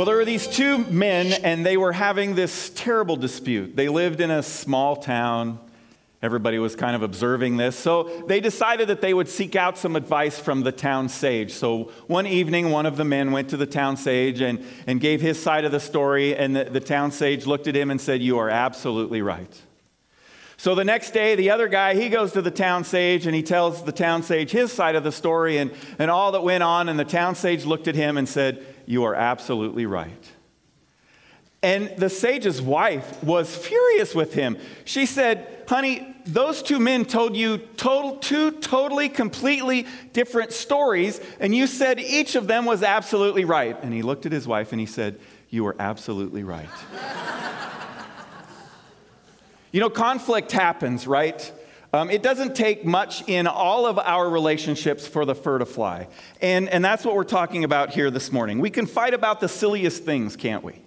Well, there were these two men, and they were having this terrible dispute. They lived in a small town. Everybody was kind of observing this. So they decided that they would seek out some advice from the town sage. So one evening, one of the men went to the town sage and, and gave his side of the story. And the, the town sage looked at him and said, You are absolutely right. So the next day, the other guy, he goes to the town sage and he tells the town sage his side of the story and, and all that went on. And the town sage looked at him and said, You are absolutely right. And the sage's wife was furious with him. She said, Honey, those two men told you total, two totally, completely different stories, and you said each of them was absolutely right. And he looked at his wife and he said, You are absolutely right. you know, conflict happens, right? Um, it doesn't take much in all of our relationships for the fur to fly. And, and that's what we're talking about here this morning. We can fight about the silliest things, can't we?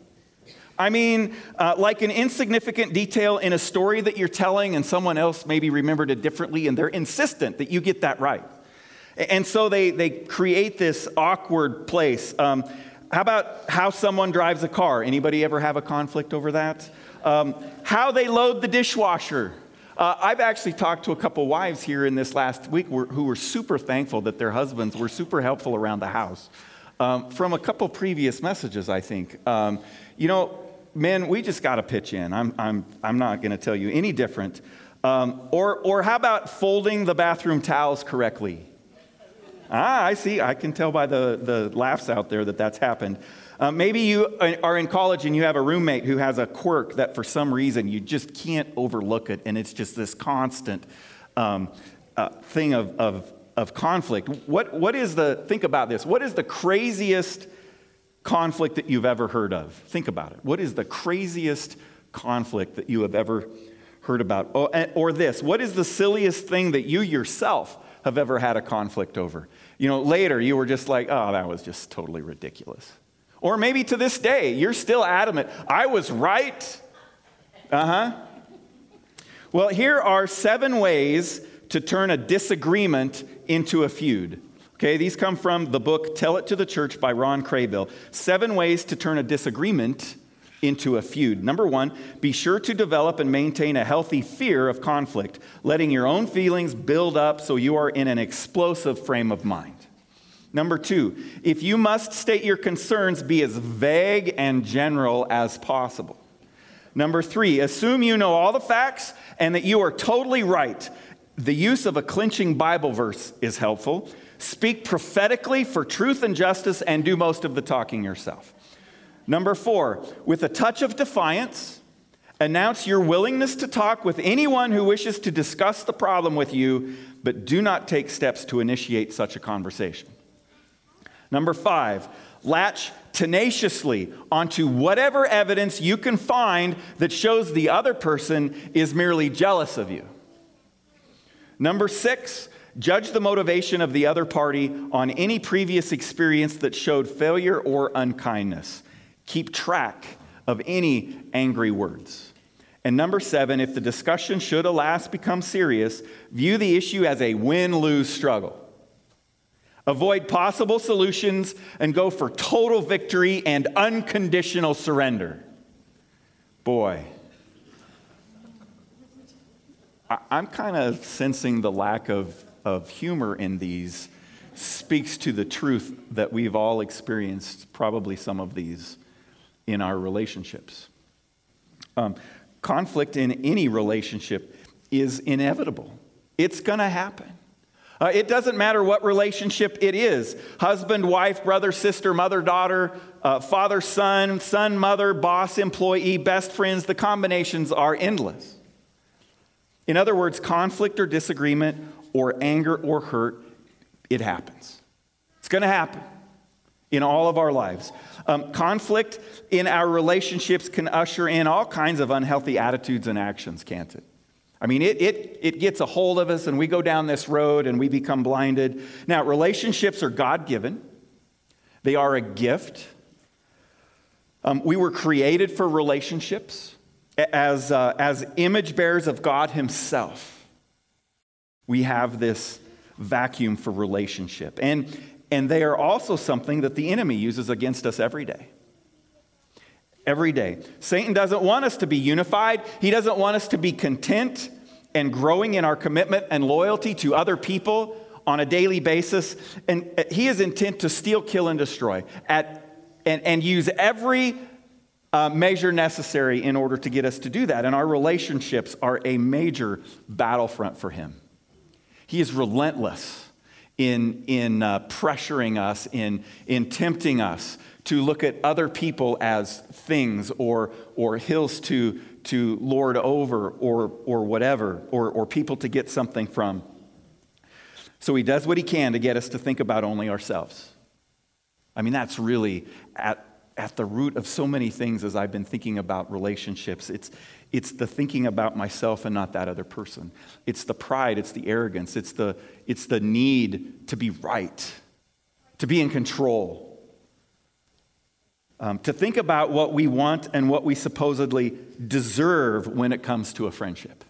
I mean, uh, like an insignificant detail in a story that you're telling, and someone else maybe remembered it differently, and they're insistent that you get that right. And so they, they create this awkward place. Um, how about how someone drives a car? Anybody ever have a conflict over that? Um, how they load the dishwasher. Uh, I've actually talked to a couple wives here in this last week who were super thankful that their husbands were super helpful around the house. Um, from a couple previous messages, I think. Um, you know, men, we just got to pitch in. I'm, I'm, I'm not going to tell you any different. Um, or, or how about folding the bathroom towels correctly? Ah, I see. I can tell by the, the laughs out there that that's happened. Uh, maybe you are in college and you have a roommate who has a quirk that for some reason you just can't overlook it, and it's just this constant um, uh, thing of, of, of conflict. What, what is the, think about this, what is the craziest conflict that you've ever heard of? Think about it. What is the craziest conflict that you have ever heard about? Oh, or this, what is the silliest thing that you yourself have ever had a conflict over? You know, later you were just like, oh, that was just totally ridiculous. Or maybe to this day, you're still adamant, I was right. Uh huh. Well, here are seven ways to turn a disagreement into a feud. Okay, these come from the book Tell It to the Church by Ron Kraybill. Seven ways to turn a disagreement into a feud. Number one, be sure to develop and maintain a healthy fear of conflict, letting your own feelings build up so you are in an explosive frame of mind. Number two, if you must state your concerns, be as vague and general as possible. Number three, assume you know all the facts and that you are totally right. The use of a clinching Bible verse is helpful. Speak prophetically for truth and justice and do most of the talking yourself. Number four, with a touch of defiance, announce your willingness to talk with anyone who wishes to discuss the problem with you, but do not take steps to initiate such a conversation. Number five, latch tenaciously onto whatever evidence you can find that shows the other person is merely jealous of you. Number six, Judge the motivation of the other party on any previous experience that showed failure or unkindness. Keep track of any angry words. And number seven, if the discussion should alas become serious, view the issue as a win lose struggle. Avoid possible solutions and go for total victory and unconditional surrender. Boy, I'm kind of sensing the lack of of humor in these speaks to the truth that we've all experienced, probably some of these in our relationships. Um, conflict in any relationship is inevitable, it's going to happen. Uh, it doesn't matter what relationship it is husband, wife, brother, sister, mother, daughter, uh, father, son, son, mother, boss, employee, best friends, the combinations are endless. In other words, conflict or disagreement or anger or hurt, it happens. It's going to happen in all of our lives. Um, conflict in our relationships can usher in all kinds of unhealthy attitudes and actions, can't it? I mean, it, it, it gets a hold of us and we go down this road and we become blinded. Now, relationships are God given, they are a gift. Um, we were created for relationships as, uh, as image bearers of God Himself we have this vacuum for relationship. And, and they are also something that the enemy uses against us every day. Every day. Satan doesn't want us to be unified, he doesn't want us to be content and growing in our commitment and loyalty to other people on a daily basis. And he is intent to steal, kill, and destroy at, and, and use every uh, measure necessary in order to get us to do that. And our relationships are a major battlefront for him. He is relentless in, in uh, pressuring us, in, in tempting us to look at other people as things or, or hills to, to lord over or, or whatever, or, or people to get something from. So he does what he can to get us to think about only ourselves. I mean, that's really at, at the root of so many things as I've been thinking about relationships. It's, it's the thinking about myself and not that other person. It's the pride, it's the arrogance, it's the, it's the need to be right, to be in control um, to think about what we want and what we supposedly deserve when it comes to a friendship.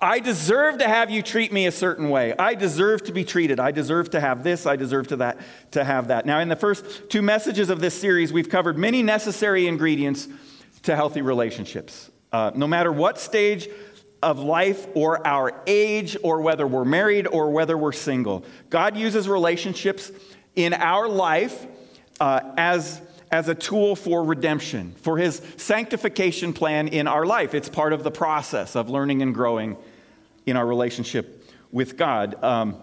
I deserve to have you treat me a certain way. I deserve to be treated. I deserve to have this. I deserve to that to have that. Now, in the first two messages of this series, we've covered many necessary ingredients to healthy relationships. Uh, no matter what stage of life or our age, or whether we're married or whether we're single, God uses relationships in our life uh, as as a tool for redemption, for his sanctification plan in our life. It's part of the process of learning and growing in our relationship with God. Um,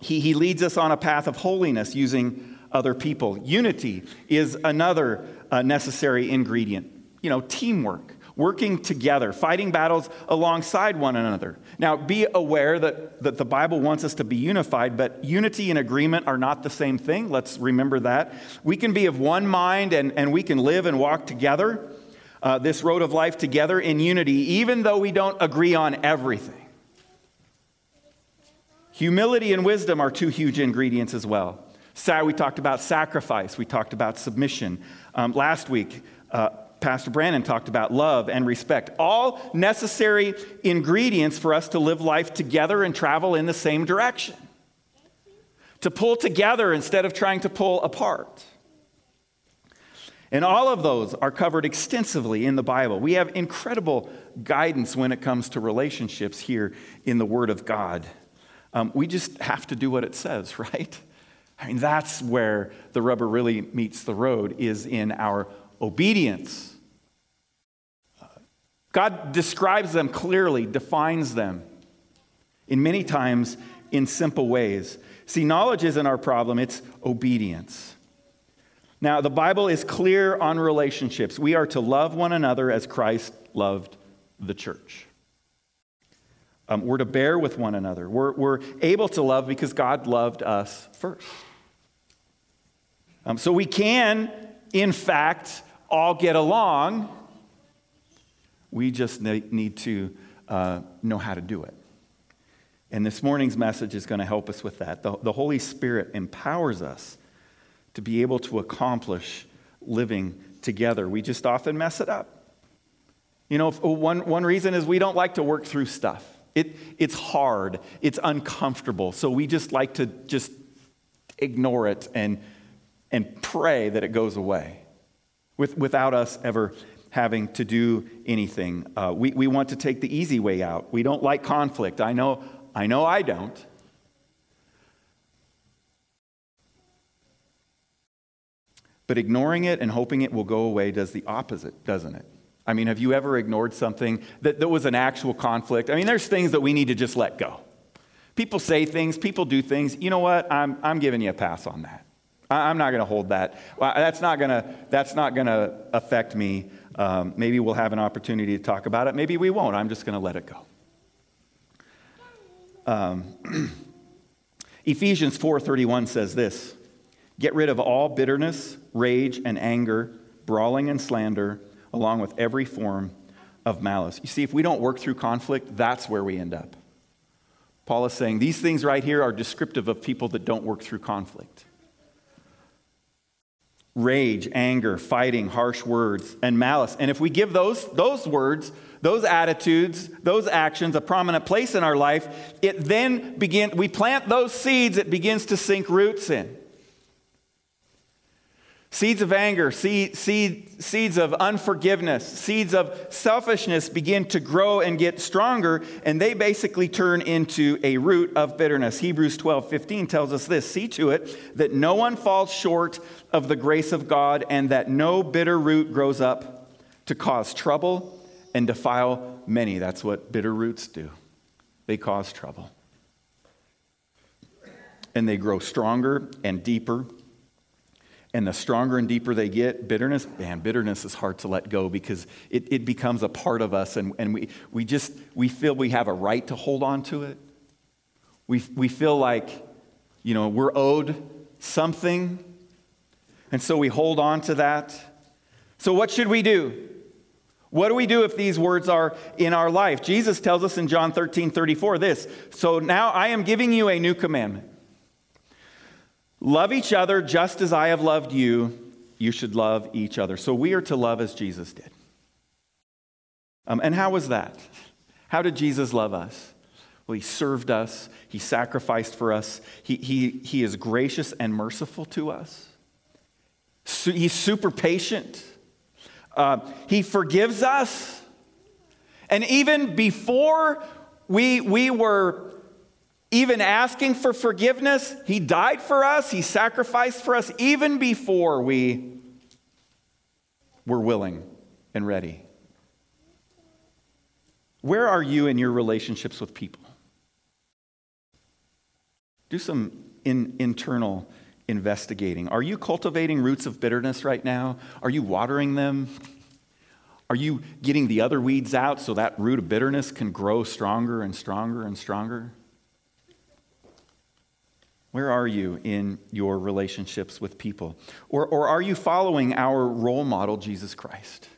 he, he leads us on a path of holiness using other people. Unity is another uh, necessary ingredient. You know, teamwork working together, fighting battles alongside one another. Now, be aware that, that the Bible wants us to be unified, but unity and agreement are not the same thing. Let's remember that. We can be of one mind and, and we can live and walk together, uh, this road of life together in unity, even though we don't agree on everything. Humility and wisdom are two huge ingredients as well. we talked about sacrifice, we talked about submission. Um, last week, uh, Pastor Brandon talked about love and respect. All necessary ingredients for us to live life together and travel in the same direction. To pull together instead of trying to pull apart. And all of those are covered extensively in the Bible. We have incredible guidance when it comes to relationships here in the Word of God. Um, we just have to do what it says, right? I mean, that's where the rubber really meets the road, is in our obedience. God describes them clearly, defines them in many times in simple ways. See, knowledge isn't our problem, it's obedience. Now, the Bible is clear on relationships. We are to love one another as Christ loved the church. Um, we're to bear with one another. We're, we're able to love because God loved us first. Um, so we can, in fact, all get along we just need to uh, know how to do it. And this morning's message is going to help us with that. The, the Holy Spirit empowers us to be able to accomplish living together. We just often mess it up. You know, one, one reason is we don't like to work through stuff. It, it's hard, it's uncomfortable. So we just like to just ignore it and, and pray that it goes away with, without us ever having to do anything. Uh, we, we want to take the easy way out. We don't like conflict. I know, I know I don't. But ignoring it and hoping it will go away does the opposite, doesn't it? I mean, have you ever ignored something that, that was an actual conflict? I mean, there's things that we need to just let go. People say things, people do things. You know what? I'm, I'm giving you a pass on that. I, I'm not going to hold that. That's not going to that's not going to affect me. Um, maybe we'll have an opportunity to talk about it. Maybe we won't. I'm just going to let it go. Um, Ephesians 4:31 says this: "Get rid of all bitterness, rage, and anger, brawling and slander, along with every form of malice." You see, if we don't work through conflict, that's where we end up. Paul is saying these things right here are descriptive of people that don't work through conflict rage, anger, fighting, harsh words, and malice. And if we give those, those words, those attitudes, those actions a prominent place in our life, it then begin we plant those seeds, it begins to sink roots in. Seeds of anger, seed, seed, seeds of unforgiveness, seeds of selfishness begin to grow and get stronger, and they basically turn into a root of bitterness. Hebrews 12 15 tells us this See to it that no one falls short of the grace of God, and that no bitter root grows up to cause trouble and defile many. That's what bitter roots do, they cause trouble. And they grow stronger and deeper and the stronger and deeper they get, bitterness, man, bitterness is hard to let go because it, it becomes a part of us and, and we, we just, we feel we have a right to hold on to it. We, we feel like, you know, we're owed something. And so we hold on to that. So what should we do? What do we do if these words are in our life? Jesus tells us in John 13, 34 this. So now I am giving you a new commandment Love each other just as I have loved you. You should love each other. So we are to love as Jesus did. Um, and how was that? How did Jesus love us? Well, he served us, he sacrificed for us, he, he, he is gracious and merciful to us. So he's super patient. Uh, he forgives us. And even before we, we were even asking for forgiveness. He died for us, He sacrificed for us even before we were willing and ready. Where are you in your relationships with people? Do some in, internal investigating. Are you cultivating roots of bitterness right now? Are you watering them? Are you getting the other weeds out so that root of bitterness can grow stronger and stronger and stronger? Where are you in your relationships with people? Or, or are you following our role model, Jesus Christ?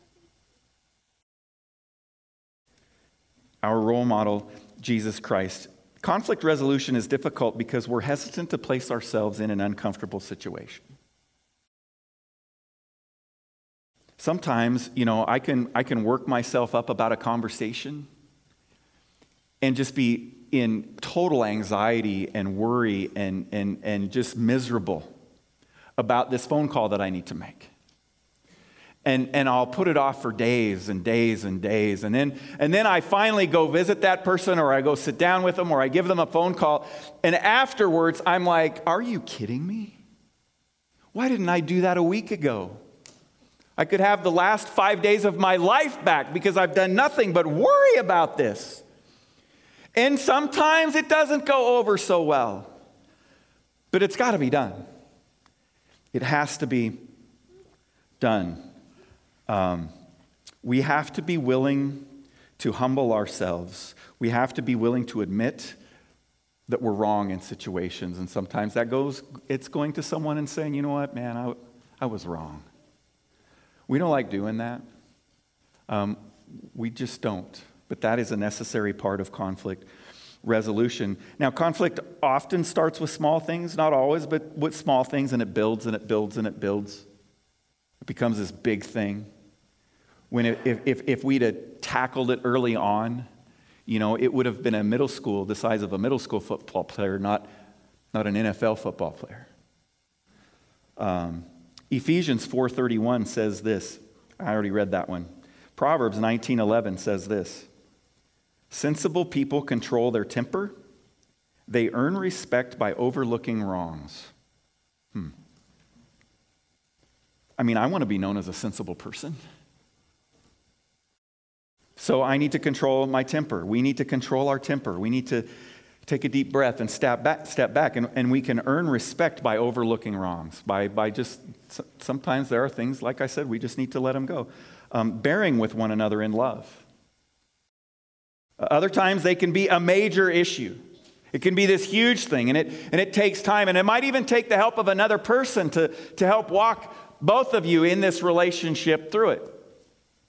Our role model, Jesus Christ. Conflict resolution is difficult because we're hesitant to place ourselves in an uncomfortable situation. Sometimes, you know, I can, I can work myself up about a conversation and just be in total anxiety and worry and, and, and just miserable about this phone call that I need to make. And, and I'll put it off for days and days and days. And then, and then I finally go visit that person or I go sit down with them or I give them a phone call. And afterwards, I'm like, Are you kidding me? Why didn't I do that a week ago? I could have the last five days of my life back because I've done nothing but worry about this. And sometimes it doesn't go over so well, but it's got to be done. It has to be done. Um, we have to be willing to humble ourselves. We have to be willing to admit that we're wrong in situations. And sometimes that goes, it's going to someone and saying, you know what, man, I, I was wrong. We don't like doing that. Um, we just don't but that is a necessary part of conflict resolution. Now, conflict often starts with small things, not always, but with small things, and it builds and it builds and it builds. It becomes this big thing. When it, if, if, if we'd have tackled it early on, you know, it would have been a middle school, the size of a middle school football player, not, not an NFL football player. Um, Ephesians 4.31 says this. I already read that one. Proverbs 19.11 says this. Sensible people control their temper. They earn respect by overlooking wrongs. Hmm. I mean, I want to be known as a sensible person. So I need to control my temper. We need to control our temper. We need to take a deep breath and step back, step back and, and we can earn respect by overlooking wrongs, by, by just, sometimes there are things, like I said, we just need to let them go. Um, bearing with one another in love. Other times they can be a major issue. It can be this huge thing, and it, and it takes time. And it might even take the help of another person to, to help walk both of you in this relationship through it.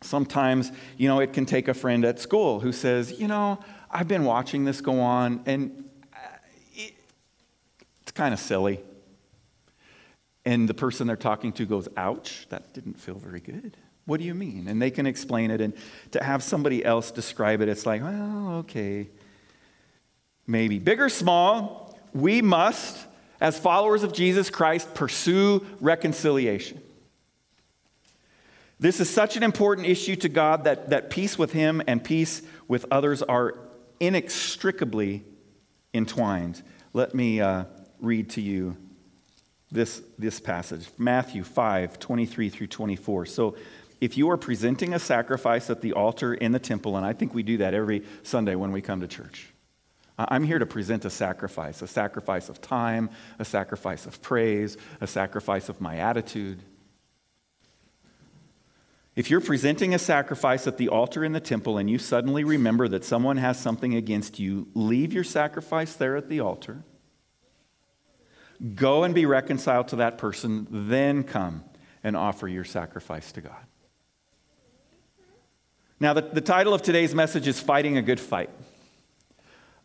Sometimes, you know, it can take a friend at school who says, you know, I've been watching this go on, and uh, it's kind of silly. And the person they're talking to goes, ouch, that didn't feel very good. What do you mean? And they can explain it. And to have somebody else describe it, it's like, well, okay. Maybe. Big or small, we must, as followers of Jesus Christ, pursue reconciliation. This is such an important issue to God that, that peace with Him and peace with others are inextricably entwined. Let me uh, read to you this, this passage Matthew 5 23 through 24. So, if you are presenting a sacrifice at the altar in the temple, and I think we do that every Sunday when we come to church, I'm here to present a sacrifice a sacrifice of time, a sacrifice of praise, a sacrifice of my attitude. If you're presenting a sacrifice at the altar in the temple and you suddenly remember that someone has something against you, leave your sacrifice there at the altar. Go and be reconciled to that person, then come and offer your sacrifice to God. Now, the, the title of today's message is Fighting a Good Fight.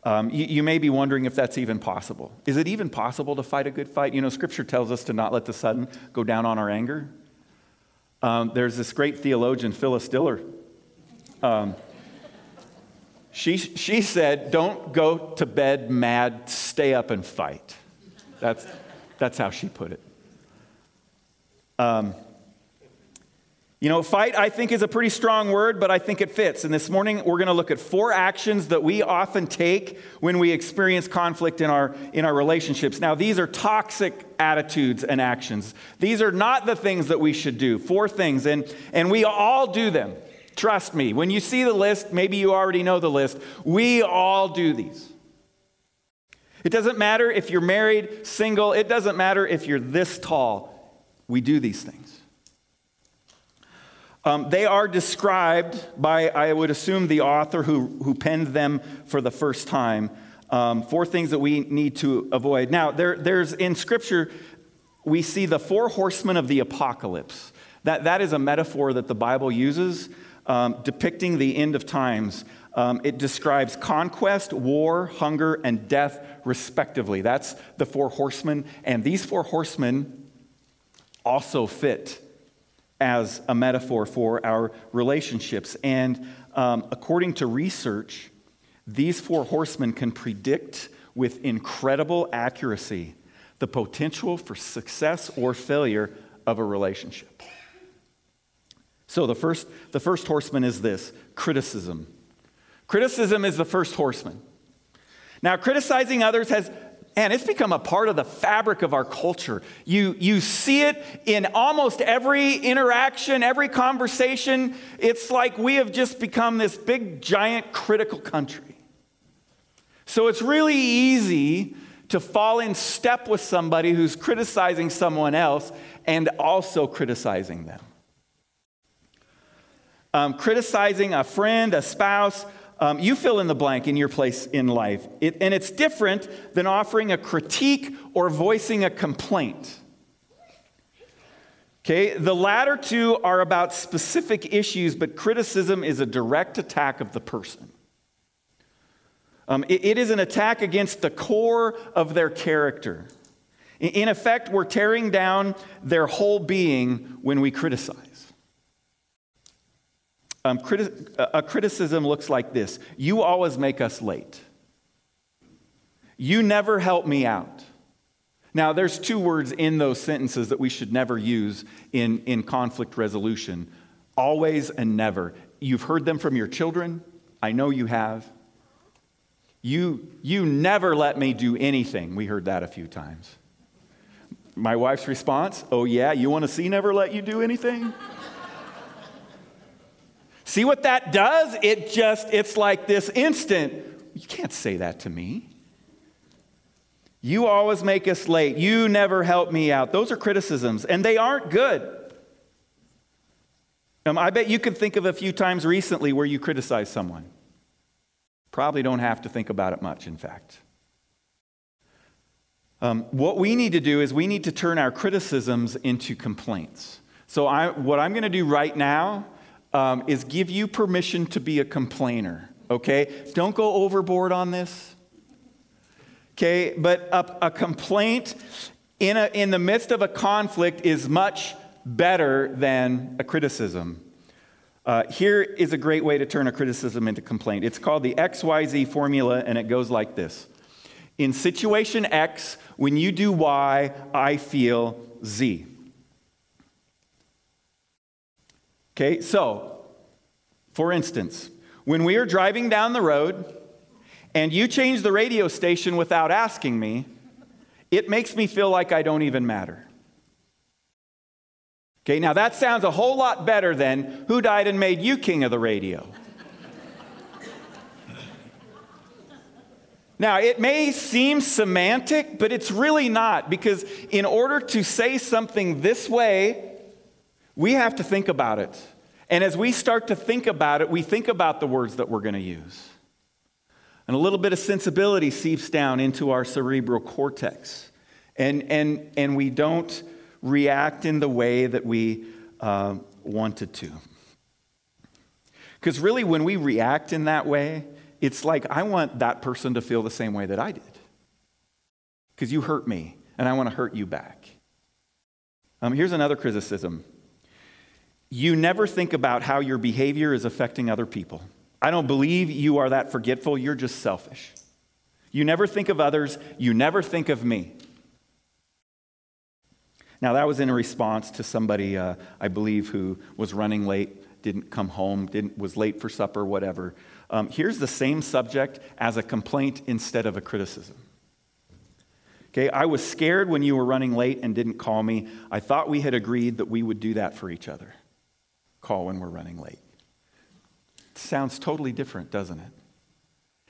Um, you, you, may be wondering if that's even possible. Is it even possible to fight a good fight? You know, Scripture tells us to not let the sun go down on our anger. Um, there's this great theologian, Phyllis Diller. Um, she, she said, Don't go to bed mad, stay up and fight. That's, that's how she put it. You know, fight, I think, is a pretty strong word, but I think it fits. And this morning, we're going to look at four actions that we often take when we experience conflict in our, in our relationships. Now, these are toxic attitudes and actions. These are not the things that we should do. Four things, and, and we all do them. Trust me. When you see the list, maybe you already know the list. We all do these. It doesn't matter if you're married, single, it doesn't matter if you're this tall. We do these things. Um, they are described by, I would assume, the author who, who penned them for the first time. Um, four things that we need to avoid. Now, there, there's in Scripture, we see the four horsemen of the apocalypse. That, that is a metaphor that the Bible uses um, depicting the end of times. Um, it describes conquest, war, hunger, and death, respectively. That's the four horsemen. And these four horsemen also fit as a metaphor for our relationships. And um, according to research, these four horsemen can predict with incredible accuracy the potential for success or failure of a relationship. So the first, the first horseman is this criticism. Criticism is the first horseman. Now, criticizing others has and it's become a part of the fabric of our culture. You, you see it in almost every interaction, every conversation. It's like we have just become this big, giant, critical country. So it's really easy to fall in step with somebody who's criticizing someone else and also criticizing them. Um, criticizing a friend, a spouse, um, you fill in the blank in your place in life. It, and it's different than offering a critique or voicing a complaint. Okay, the latter two are about specific issues, but criticism is a direct attack of the person. Um, it, it is an attack against the core of their character. In, in effect, we're tearing down their whole being when we criticize. Um, criti- a criticism looks like this You always make us late. You never help me out. Now, there's two words in those sentences that we should never use in, in conflict resolution always and never. You've heard them from your children. I know you have. You, you never let me do anything. We heard that a few times. My wife's response, Oh, yeah, you want to see never let you do anything? See what that does? It just, it's like this instant. You can't say that to me. You always make us late. You never help me out. Those are criticisms, and they aren't good. Um, I bet you could think of a few times recently where you criticized someone. Probably don't have to think about it much, in fact. Um, what we need to do is we need to turn our criticisms into complaints. So, I, what I'm going to do right now um, is give you permission to be a complainer, okay? Don't go overboard on this, okay? But a, a complaint in, a, in the midst of a conflict is much better than a criticism. Uh, here is a great way to turn a criticism into complaint. It's called the XYZ formula, and it goes like this In situation X, when you do Y, I feel Z. Okay, so for instance, when we are driving down the road and you change the radio station without asking me, it makes me feel like I don't even matter. Okay, now that sounds a whole lot better than who died and made you king of the radio. now, it may seem semantic, but it's really not because in order to say something this way, we have to think about it. And as we start to think about it, we think about the words that we're going to use. And a little bit of sensibility seeps down into our cerebral cortex. And, and, and we don't react in the way that we uh, wanted to. Because really, when we react in that way, it's like I want that person to feel the same way that I did. Because you hurt me, and I want to hurt you back. Um, here's another criticism you never think about how your behavior is affecting other people. I don't believe you are that forgetful, you're just selfish. You never think of others, you never think of me. Now, that was in response to somebody, uh, I believe, who was running late, didn't come home, didn't, was late for supper, whatever. Um, here's the same subject as a complaint instead of a criticism. Okay, I was scared when you were running late and didn't call me. I thought we had agreed that we would do that for each other. Call when we're running late. Sounds totally different, doesn't it?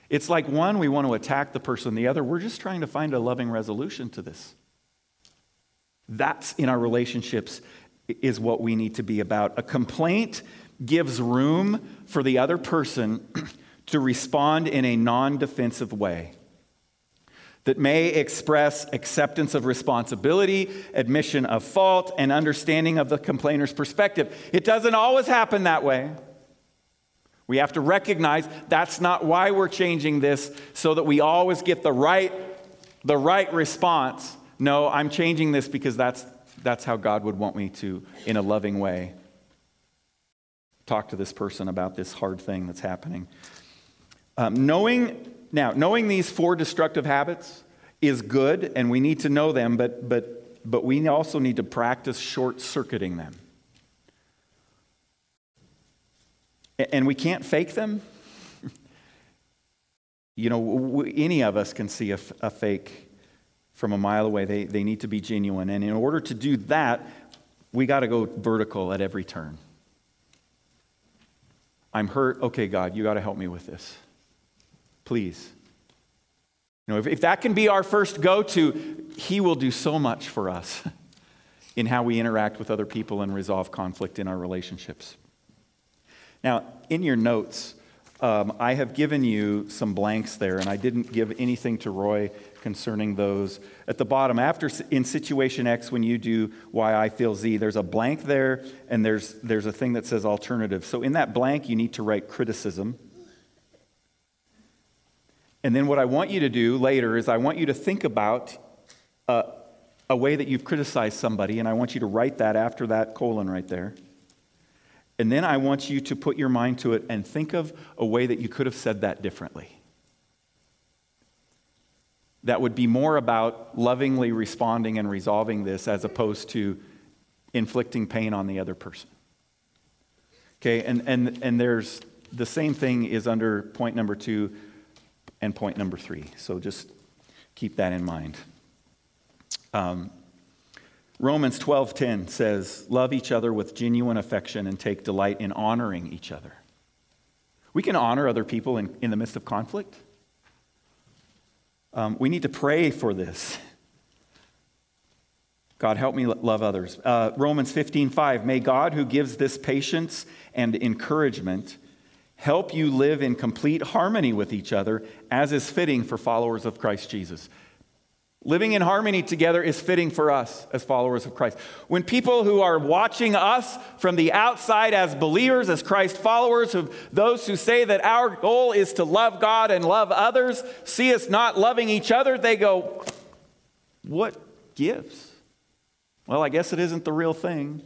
It's like one, we want to attack the person, the other, we're just trying to find a loving resolution to this. That's in our relationships is what we need to be about. A complaint gives room for the other person to respond in a non defensive way that may express acceptance of responsibility, admission of fault, and understanding of the complainer's perspective. It doesn't always happen that way. We have to recognize that's not why we're changing this so that we always get the right the right response no, I'm changing this because that's, that's how God would want me to, in a loving way, talk to this person about this hard thing that's happening. Um, knowing, now, knowing these four destructive habits is good, and we need to know them, but, but, but we also need to practice short circuiting them. And we can't fake them. you know, any of us can see a, a fake from a mile away. They, they need to be genuine. And in order to do that, we got to go vertical at every turn. I'm hurt. Okay, God, you got to help me with this. Please. You know, if, if that can be our first go to, He will do so much for us in how we interact with other people and resolve conflict in our relationships. Now, in your notes, um, I have given you some blanks there, and I didn't give anything to Roy concerning those. At the bottom, after in situation X, when you do Y, I feel Z, there's a blank there, and there's, there's a thing that says alternative. So in that blank, you need to write criticism. And then what I want you to do later is I want you to think about uh, a way that you've criticized somebody, and I want you to write that after that colon right there. And then I want you to put your mind to it and think of a way that you could have said that differently that would be more about lovingly responding and resolving this as opposed to inflicting pain on the other person. Okay, and, and, and there's the same thing is under point number two and point number three. So just keep that in mind. Um, Romans 12:10 says, "Love each other with genuine affection and take delight in honoring each other." We can honor other people in, in the midst of conflict. Um, we need to pray for this. God, help me love others. Uh, Romans 15, 5. May God, who gives this patience and encouragement, help you live in complete harmony with each other, as is fitting for followers of Christ Jesus. Living in harmony together is fitting for us as followers of Christ. When people who are watching us from the outside as believers, as Christ followers, of those who say that our goal is to love God and love others, see us not loving each other, they go, What gives? Well, I guess it isn't the real thing.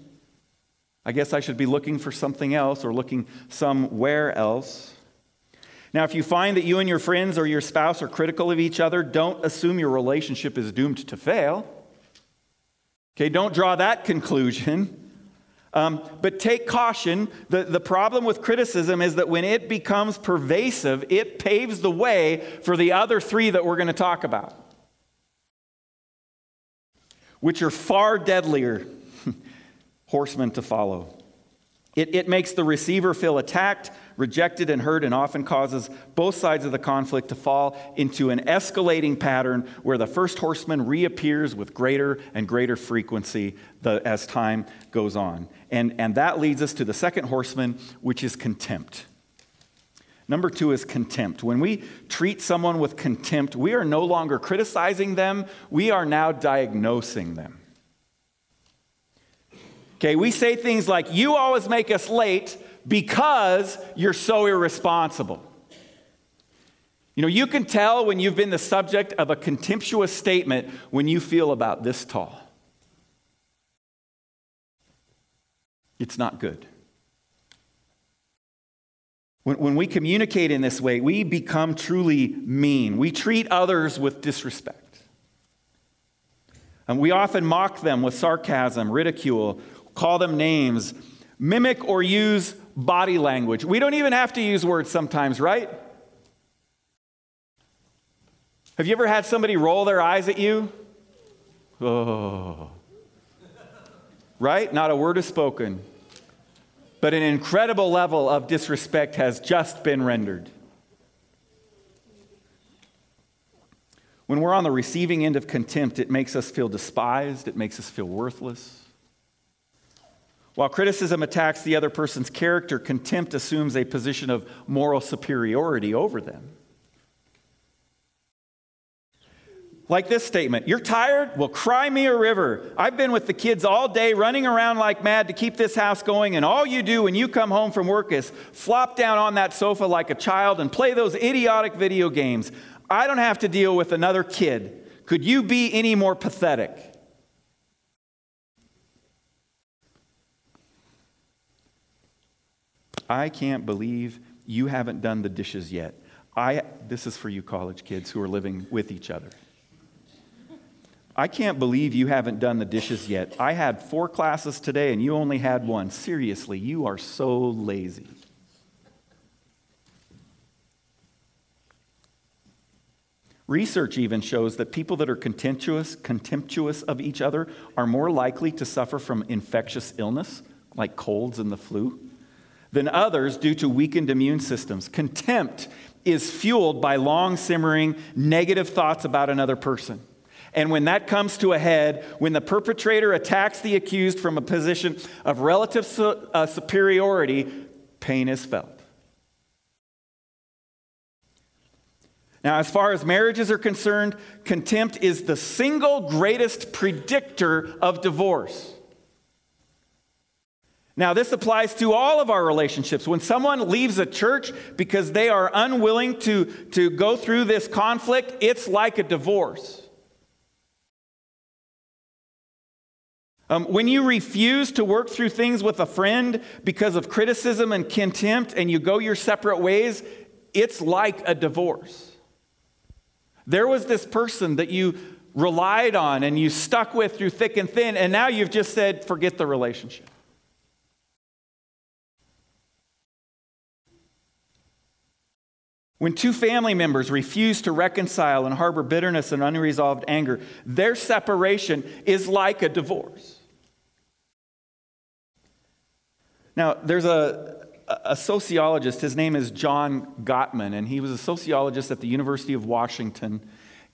I guess I should be looking for something else or looking somewhere else. Now, if you find that you and your friends or your spouse are critical of each other, don't assume your relationship is doomed to fail. Okay, don't draw that conclusion. Um, but take caution. The, the problem with criticism is that when it becomes pervasive, it paves the way for the other three that we're going to talk about, which are far deadlier horsemen to follow. It, it makes the receiver feel attacked, rejected, and hurt, and often causes both sides of the conflict to fall into an escalating pattern where the first horseman reappears with greater and greater frequency the, as time goes on. And, and that leads us to the second horseman, which is contempt. Number two is contempt. When we treat someone with contempt, we are no longer criticizing them, we are now diagnosing them. Okay, we say things like, You always make us late because you're so irresponsible. You know, you can tell when you've been the subject of a contemptuous statement when you feel about this tall. It's not good. When, when we communicate in this way, we become truly mean. We treat others with disrespect. And we often mock them with sarcasm, ridicule, call them names, mimic or use body language. We don't even have to use words sometimes, right? Have you ever had somebody roll their eyes at you? Oh. Right? Not a word is spoken. But an incredible level of disrespect has just been rendered. When we're on the receiving end of contempt, it makes us feel despised, it makes us feel worthless. While criticism attacks the other person's character, contempt assumes a position of moral superiority over them. Like this statement You're tired? Well, cry me a river. I've been with the kids all day running around like mad to keep this house going, and all you do when you come home from work is flop down on that sofa like a child and play those idiotic video games. I don't have to deal with another kid. Could you be any more pathetic? I can't believe you haven't done the dishes yet. I, this is for you college kids who are living with each other. I can't believe you haven't done the dishes yet. I had four classes today and you only had one. Seriously, you are so lazy. Research even shows that people that are contemptuous, contemptuous of each other are more likely to suffer from infectious illness, like colds and the flu than others due to weakened immune systems. Contempt is fueled by long simmering negative thoughts about another person. And when that comes to a head, when the perpetrator attacks the accused from a position of relative su- uh, superiority, pain is felt. Now, as far as marriages are concerned, contempt is the single greatest predictor of divorce. Now, this applies to all of our relationships. When someone leaves a church because they are unwilling to, to go through this conflict, it's like a divorce. Um, when you refuse to work through things with a friend because of criticism and contempt and you go your separate ways, it's like a divorce. There was this person that you relied on and you stuck with through thick and thin, and now you've just said, forget the relationship. When two family members refuse to reconcile and harbor bitterness and unresolved anger, their separation is like a divorce. Now, there's a, a sociologist, his name is John Gottman, and he was a sociologist at the University of Washington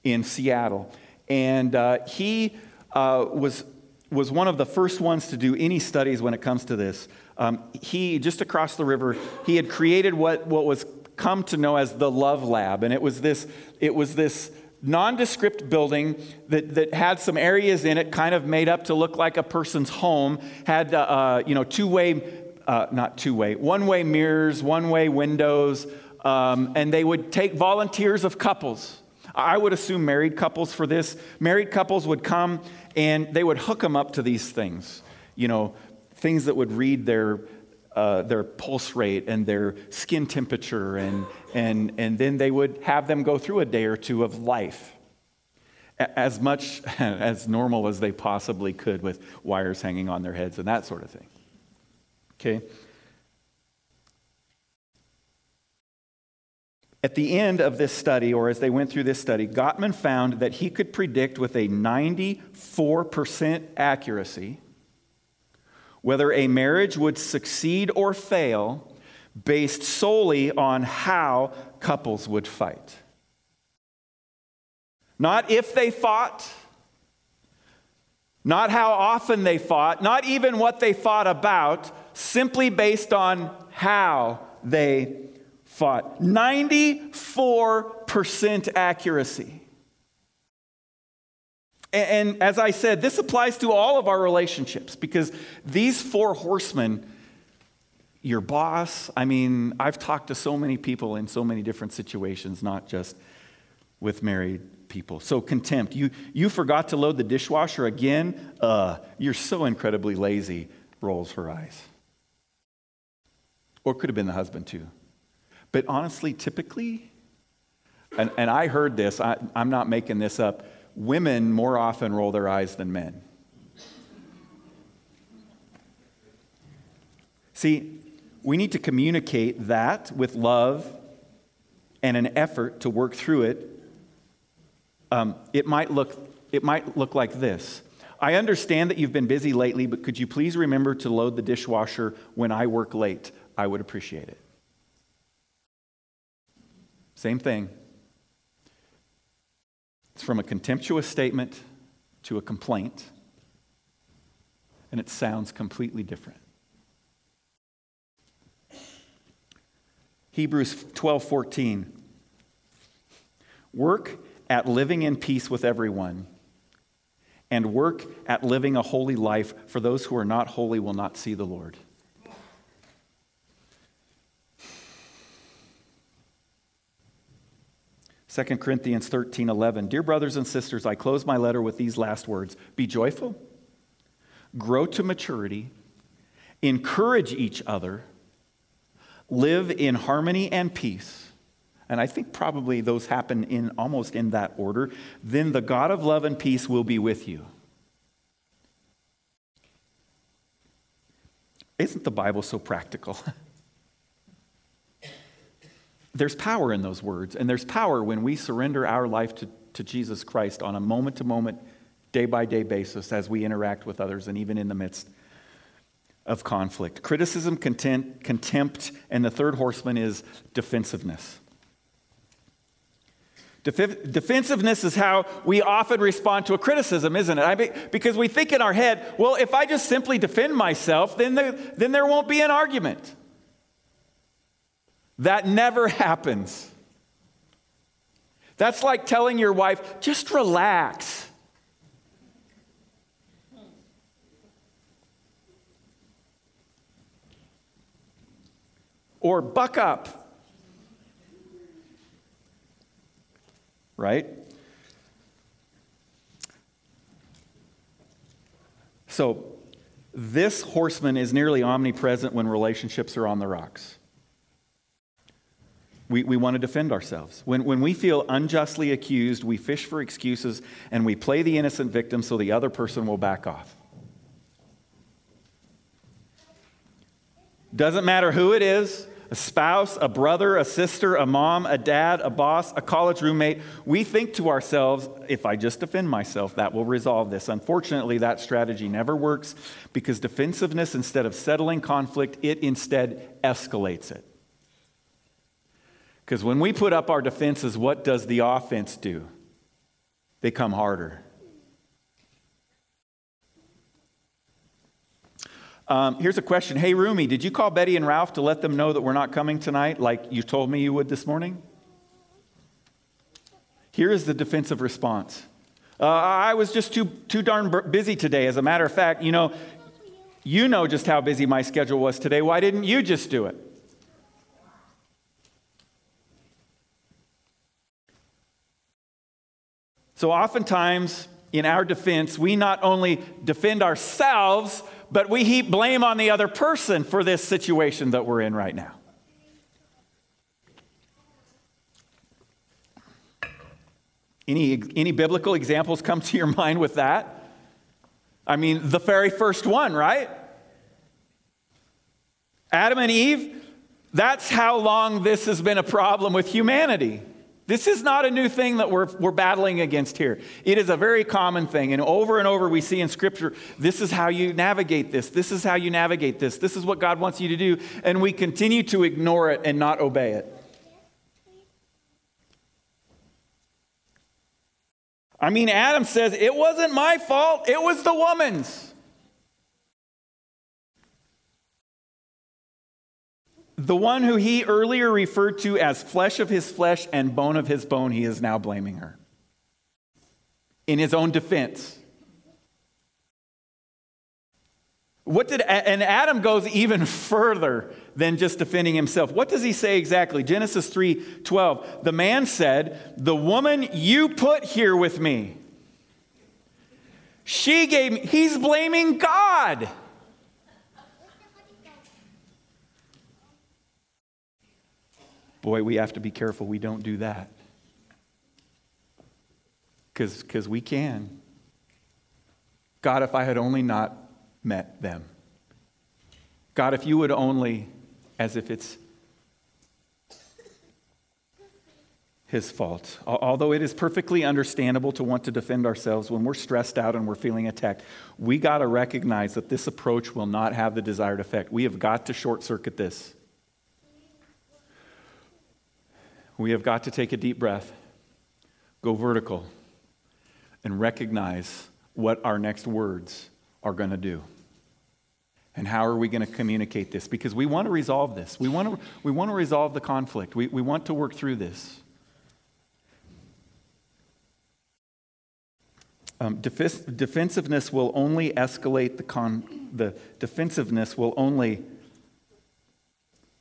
in Seattle. And uh, he uh, was, was one of the first ones to do any studies when it comes to this. Um, he, just across the river, he had created what, what was come to know as the Love Lab. And it was this, it was this nondescript building that, that had some areas in it kind of made up to look like a person's home, had, uh, uh you know, two-way, uh, not two-way, one-way mirrors, one-way windows, um, and they would take volunteers of couples. I would assume married couples for this. Married couples would come and they would hook them up to these things, you know, things that would read their uh, their pulse rate and their skin temperature, and, and, and then they would have them go through a day or two of life as much as normal as they possibly could with wires hanging on their heads and that sort of thing. Okay? At the end of this study, or as they went through this study, Gottman found that he could predict with a 94% accuracy whether a marriage would succeed or fail based solely on how couples would fight. Not if they fought, not how often they fought, not even what they fought about, simply based on how they fought. 94% accuracy. And, and as I said, this applies to all of our relationships because these four horsemen, your boss, I mean, I've talked to so many people in so many different situations, not just with married people. So, contempt. You, you forgot to load the dishwasher again? Uh, you're so incredibly lazy, rolls her eyes. Or could have been the husband too. But honestly, typically, and, and I heard this, I, I'm not making this up, women more often roll their eyes than men. See, we need to communicate that with love and an effort to work through it. Um, it, might look, it might look like this. I understand that you've been busy lately, but could you please remember to load the dishwasher when I work late? I would appreciate it. Same thing. It's from a contemptuous statement to a complaint, and it sounds completely different. Hebrews 12 14. Work at living in peace with everyone, and work at living a holy life, for those who are not holy will not see the Lord. 2 Corinthians 13 11. Dear brothers and sisters, I close my letter with these last words Be joyful, grow to maturity, encourage each other, live in harmony and peace. And I think probably those happen in almost in that order. Then the God of love and peace will be with you. Isn't the Bible so practical? There's power in those words, and there's power when we surrender our life to, to Jesus Christ on a moment to moment, day by day basis as we interact with others and even in the midst of conflict. Criticism, content, contempt, and the third horseman is defensiveness. defensiveness is how we often respond to a criticism, isn't it? I mean, because we think in our head, well, if I just simply defend myself, then then there won't be an argument. That never happens. That's like telling your wife, just relax. Or buck up. Right? So, this horseman is nearly omnipresent when relationships are on the rocks we, we want to defend ourselves. When, when we feel unjustly accused, we fish for excuses and we play the innocent victim so the other person will back off. Doesn't matter who it is a spouse, a brother, a sister, a mom, a dad, a boss, a college roommate. We think to ourselves, if I just defend myself, that will resolve this. Unfortunately, that strategy never works because defensiveness, instead of settling conflict, it instead escalates it. Because when we put up our defenses, what does the offense do? They come harder. Um, here's a question Hey, Rumi, did you call Betty and Ralph to let them know that we're not coming tonight like you told me you would this morning? Here is the defensive response uh, I was just too, too darn busy today. As a matter of fact, you know, you know just how busy my schedule was today. Why didn't you just do it? So, oftentimes, in our defense, we not only defend ourselves, but we heap blame on the other person for this situation that we're in right now. Any, any biblical examples come to your mind with that? I mean, the very first one, right? Adam and Eve, that's how long this has been a problem with humanity. This is not a new thing that we're, we're battling against here. It is a very common thing. And over and over, we see in Scripture this is how you navigate this. This is how you navigate this. This is what God wants you to do. And we continue to ignore it and not obey it. I mean, Adam says, It wasn't my fault, it was the woman's. The one who he earlier referred to as flesh of his flesh and bone of his bone, he is now blaming her. In his own defense. What did and Adam goes even further than just defending himself. What does he say exactly? Genesis 3:12. The man said, "The woman you put here with me, she gave me." He's blaming God. Boy, we have to be careful we don't do that. Because we can. God, if I had only not met them. God, if you would only, as if it's his fault. Although it is perfectly understandable to want to defend ourselves when we're stressed out and we're feeling attacked, we got to recognize that this approach will not have the desired effect. We have got to short circuit this. We have got to take a deep breath, go vertical, and recognize what our next words are going to do. And how are we going to communicate this? Because we want to resolve this. We want to, we want to resolve the conflict. We, we want to work through this. Um, defensiveness will only escalate the, con- the defensiveness will only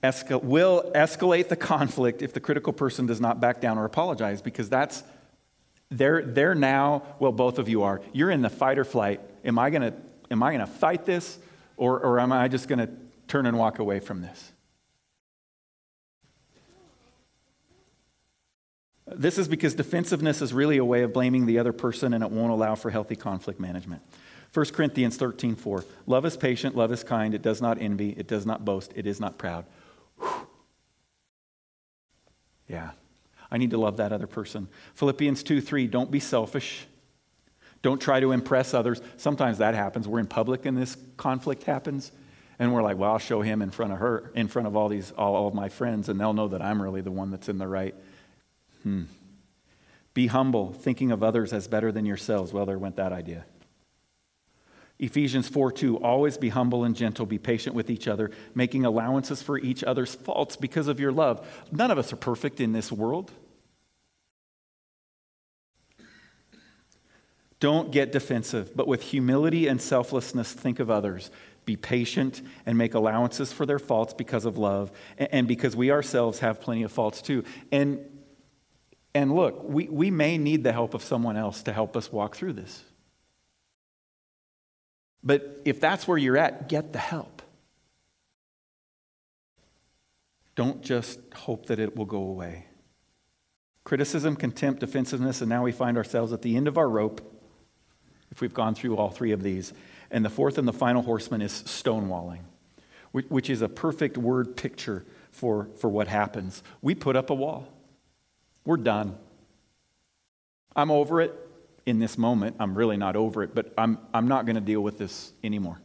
will escalate the conflict if the critical person does not back down or apologize because that's they're, they're now well both of you are. You're in the fight or flight. Am i going to am i going to fight this or, or am i just going to turn and walk away from this? This is because defensiveness is really a way of blaming the other person and it won't allow for healthy conflict management. 1 corinthians 13 4 love is patient love is kind it does not envy it does not boast it is not proud yeah. I need to love that other person. Philippians 2 3, don't be selfish. Don't try to impress others. Sometimes that happens. We're in public and this conflict happens. And we're like, well, I'll show him in front of her, in front of all these, all, all of my friends, and they'll know that I'm really the one that's in the right. Hmm. Be humble, thinking of others as better than yourselves. Well, there went that idea. Ephesians 4 2, always be humble and gentle, be patient with each other, making allowances for each other's faults because of your love. None of us are perfect in this world. Don't get defensive, but with humility and selflessness, think of others. Be patient and make allowances for their faults because of love and because we ourselves have plenty of faults too. And, and look, we, we may need the help of someone else to help us walk through this. But if that's where you're at, get the help. Don't just hope that it will go away. Criticism, contempt, defensiveness, and now we find ourselves at the end of our rope if we've gone through all three of these. And the fourth and the final horseman is stonewalling, which is a perfect word picture for, for what happens. We put up a wall, we're done. I'm over it in this moment. I'm really not over it, but I'm, I'm not going to deal with this anymore.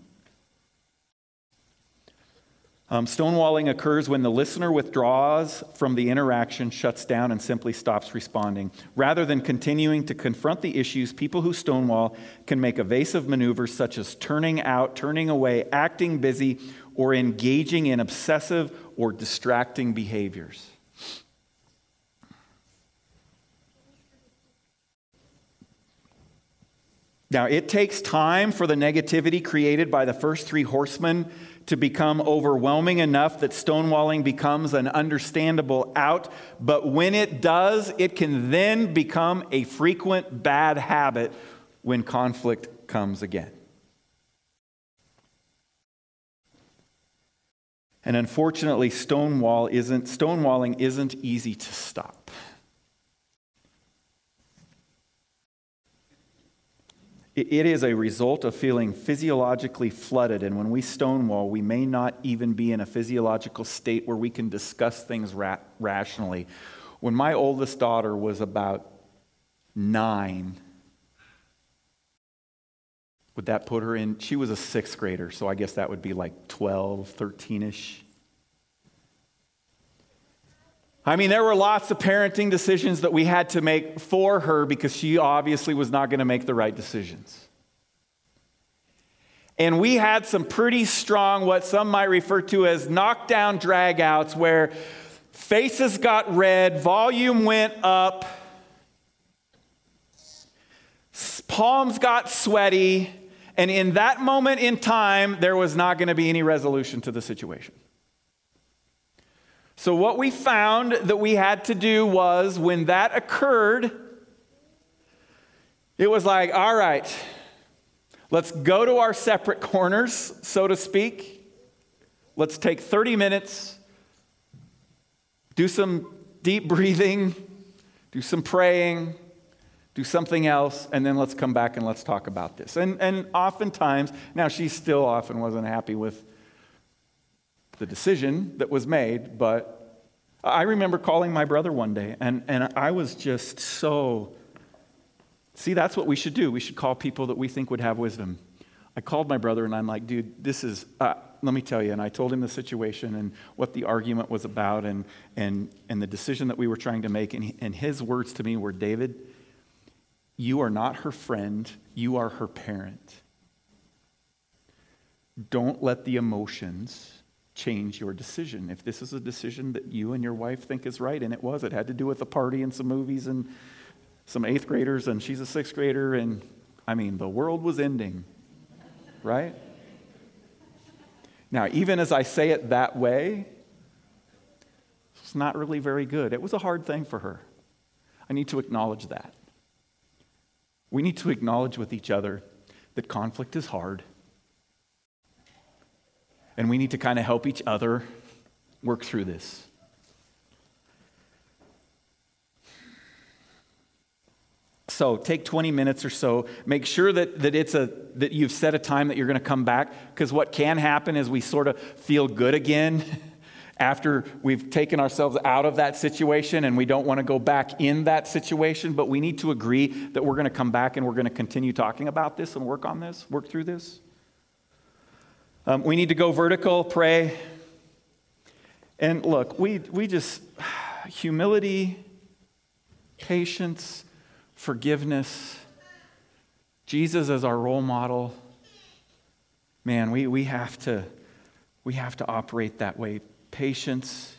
Um, stonewalling occurs when the listener withdraws from the interaction, shuts down, and simply stops responding. Rather than continuing to confront the issues, people who stonewall can make evasive maneuvers such as turning out, turning away, acting busy, or engaging in obsessive or distracting behaviors. Now, it takes time for the negativity created by the first three horsemen to become overwhelming enough that stonewalling becomes an understandable out. But when it does, it can then become a frequent bad habit when conflict comes again. And unfortunately, stonewall isn't, stonewalling isn't easy to stop. It is a result of feeling physiologically flooded. And when we stonewall, we may not even be in a physiological state where we can discuss things ra- rationally. When my oldest daughter was about nine, would that put her in? She was a sixth grader, so I guess that would be like 12, 13 ish. I mean, there were lots of parenting decisions that we had to make for her because she obviously was not going to make the right decisions. And we had some pretty strong, what some might refer to as knockdown dragouts, where faces got red, volume went up, palms got sweaty, and in that moment in time, there was not going to be any resolution to the situation. So, what we found that we had to do was when that occurred, it was like, all right, let's go to our separate corners, so to speak. Let's take 30 minutes, do some deep breathing, do some praying, do something else, and then let's come back and let's talk about this. And, and oftentimes, now she still often wasn't happy with the decision that was made, but I remember calling my brother one day, and, and I was just so. See, that's what we should do. We should call people that we think would have wisdom. I called my brother, and I'm like, dude, this is, uh, let me tell you. And I told him the situation and what the argument was about and, and, and the decision that we were trying to make. And, and his words to me were, David, you are not her friend, you are her parent. Don't let the emotions change your decision. If this is a decision that you and your wife think is right, and it was, it had to do with a party and some movies and some eighth graders, and she's a sixth grader, and I mean, the world was ending, right? Now, even as I say it that way, it's not really very good. It was a hard thing for her. I need to acknowledge that. We need to acknowledge with each other that conflict is hard and we need to kind of help each other work through this. So take 20 minutes or so. Make sure that, that, it's a, that you've set a time that you're going to come back because what can happen is we sort of feel good again after we've taken ourselves out of that situation and we don't want to go back in that situation, but we need to agree that we're going to come back and we're going to continue talking about this and work on this, work through this. Um, we need to go vertical, pray. And look, we, we just, humility, patience, forgiveness, Jesus as our role model. Man, we, we, have to, we have to operate that way. Patience,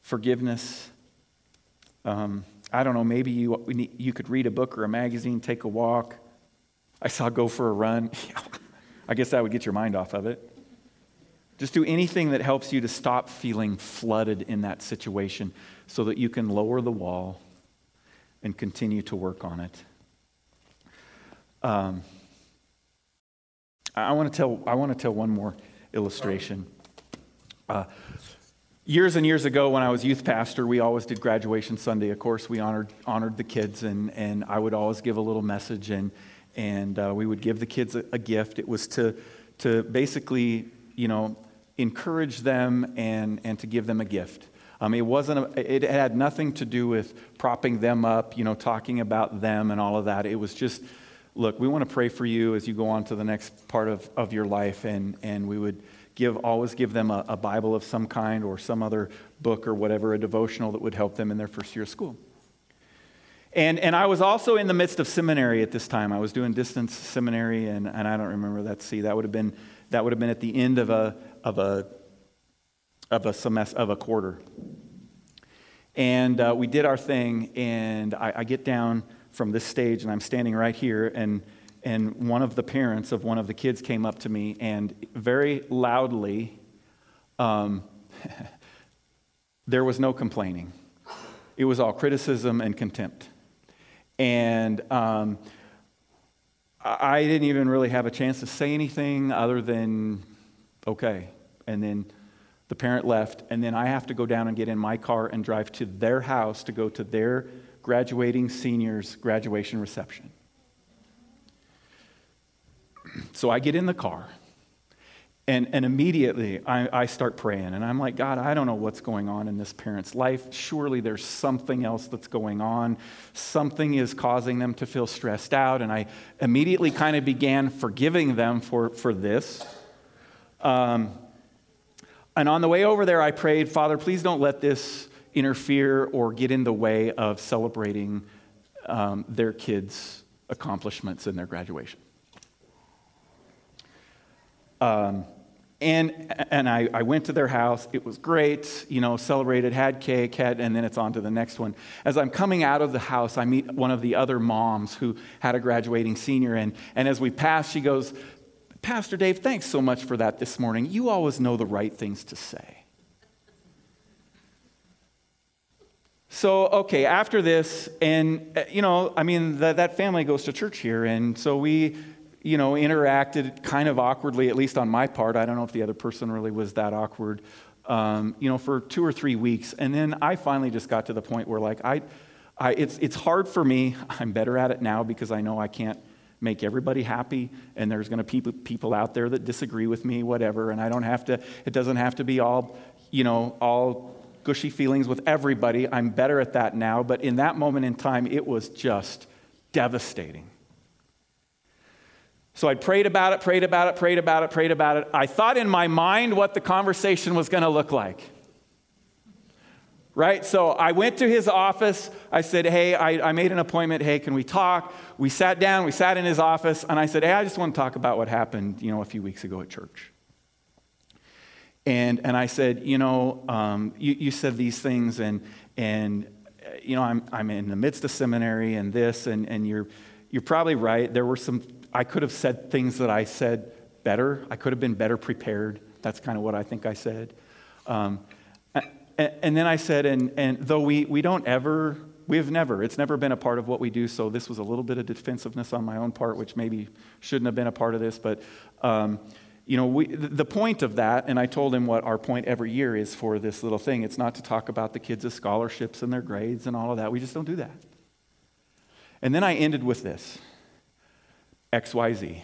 forgiveness. Um, I don't know, maybe you, you could read a book or a magazine, take a walk. I saw go for a run. I guess that would get your mind off of it. Just do anything that helps you to stop feeling flooded in that situation so that you can lower the wall and continue to work on it. Um, I want to tell I want to tell one more illustration. Uh, years and years ago, when I was youth pastor, we always did graduation Sunday. Of course, we honored honored the kids, and and I would always give a little message, and and uh, we would give the kids a, a gift. It was to to basically you know, encourage them and, and to give them a gift. Um, it wasn't, a, it had nothing to do with propping them up, you know, talking about them and all of that. It was just, look, we want to pray for you as you go on to the next part of, of your life. And, and we would give, always give them a, a Bible of some kind or some other book or whatever, a devotional that would help them in their first year of school. And, and I was also in the midst of seminary at this time. I was doing distance seminary, and, and I don't remember that. See, that would have been that would have been at the end of a, of a, of a semester, of a quarter. And uh, we did our thing, and I, I get down from this stage, and I'm standing right here, and, and one of the parents of one of the kids came up to me and very loudly, um, there was no complaining. It was all criticism and contempt. And um, I didn't even really have a chance to say anything other than, okay. And then the parent left, and then I have to go down and get in my car and drive to their house to go to their graduating seniors' graduation reception. so I get in the car. And, and immediately I, I start praying, and I'm like, God, I don't know what's going on in this parent's life. Surely there's something else that's going on. Something is causing them to feel stressed out. And I immediately kind of began forgiving them for, for this. Um, and on the way over there, I prayed, Father, please don't let this interfere or get in the way of celebrating um, their kids' accomplishments in their graduation. Um, and and I, I went to their house. It was great, you know, celebrated, had cake, had, and then it's on to the next one. As I'm coming out of the house, I meet one of the other moms who had a graduating senior. And, and as we pass, she goes, Pastor Dave, thanks so much for that this morning. You always know the right things to say. So, okay, after this, and, uh, you know, I mean, the, that family goes to church here, and so we you know, interacted kind of awkwardly, at least on my part. I don't know if the other person really was that awkward, um, you know, for two or three weeks. And then I finally just got to the point where, like, I, I, it's, it's hard for me. I'm better at it now because I know I can't make everybody happy, and there's going to be people out there that disagree with me, whatever, and I don't have to, it doesn't have to be all, you know, all gushy feelings with everybody. I'm better at that now, but in that moment in time, it was just devastating. So I prayed about it, prayed about it, prayed about it, prayed about it. I thought in my mind what the conversation was going to look like. Right? So I went to his office. I said, Hey, I, I, made an appointment. Hey, can we talk? We sat down, we sat in his office, and I said, Hey, I just want to talk about what happened, you know, a few weeks ago at church. And, and I said, You know, um, you, you said these things, and, and you know, I'm, I'm in the midst of seminary and this, and, and you're, you're probably right. There were some I could have said things that I said better. I could have been better prepared. That's kind of what I think I said. Um, and, and, then I said, and, and though we, we don't ever, we've never, it's never been a part of what we do, so this was a little bit of defensiveness on my own part, which maybe shouldn't have been a part of this, but. Um, you know, we, the point of that, and I told him what our point every year is for this little thing. It's not to talk about the kids' scholarships and their grades and all of that. We just don't do that. And then I ended with this. XYZ.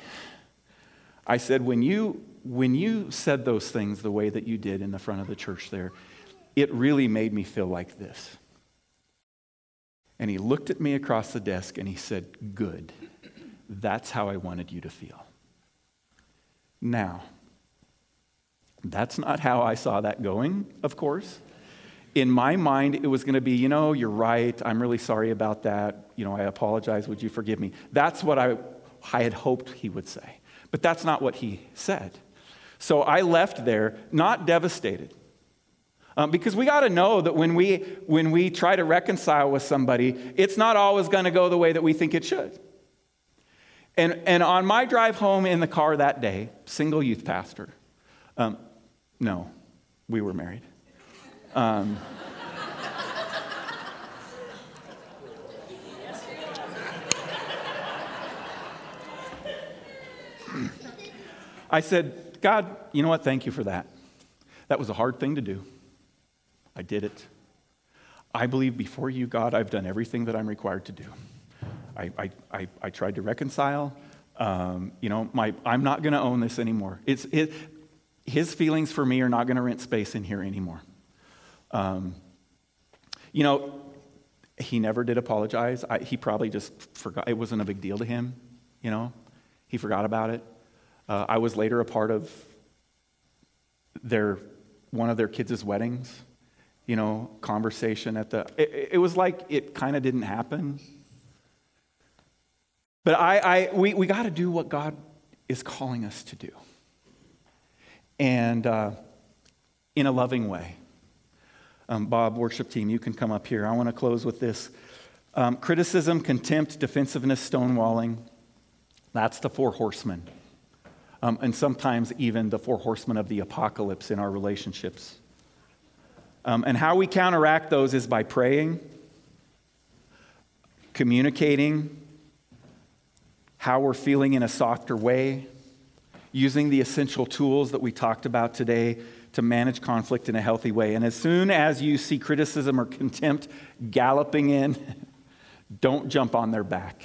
I said, when you, when you said those things the way that you did in the front of the church there, it really made me feel like this. And he looked at me across the desk and he said, Good. That's how I wanted you to feel. Now, that's not how I saw that going, of course. In my mind, it was going to be, you know, you're right. I'm really sorry about that. You know, I apologize. Would you forgive me? That's what I I had hoped he would say. But that's not what he said. So I left there not devastated. Um, because we got to know that when we, when we try to reconcile with somebody, it's not always going to go the way that we think it should. And, and on my drive home in the car that day, single youth pastor, um, no, we were married. Um, I said, God, you know what? Thank you for that. That was a hard thing to do. I did it. I believe before you, God, I've done everything that I'm required to do. I, I, I, I tried to reconcile. Um, you know, my, I'm not going to own this anymore. It's, it, his feelings for me are not going to rent space in here anymore. Um, you know, he never did apologize. I, he probably just forgot. It wasn't a big deal to him, you know. He forgot about it. Uh, I was later a part of their one of their kids' weddings. You know, conversation at the. It, it was like it kind of didn't happen. But I, I we, we got to do what God is calling us to do, and uh, in a loving way. Um, Bob, worship team, you can come up here. I want to close with this. Um, criticism, contempt, defensiveness, stonewalling. That's the four horsemen um, and sometimes even the four horsemen of the apocalypse in our relationships. Um, and how we counteract those is by praying, communicating how we're feeling in a softer way, using the essential tools that we talked about today to manage conflict in a healthy way. And as soon as you see criticism or contempt galloping in, don't jump on their back.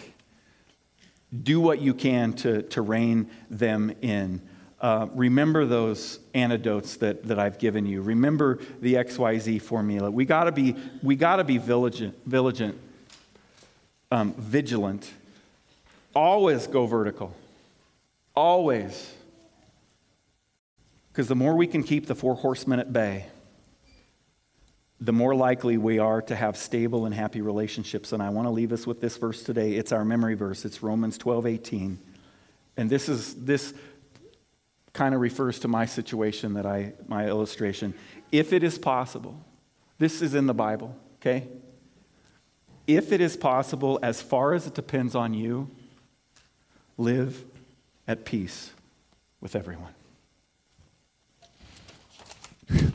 Do what you can to, to rein them in. Uh, remember those antidotes that, that I've given you. Remember the XYZ formula. We gotta be, we gotta be vigilant, vigilant, um, vigilant. Always go vertical. Always. Because the more we can keep the four horsemen at bay, the more likely we are to have stable and happy relationships. And I want to leave us with this verse today. It's our memory verse. It's Romans 12, 18. And this is this kind of refers to my situation that I my illustration. If it is possible, this is in the Bible, okay? If it is possible, as far as it depends on you, live at peace with everyone.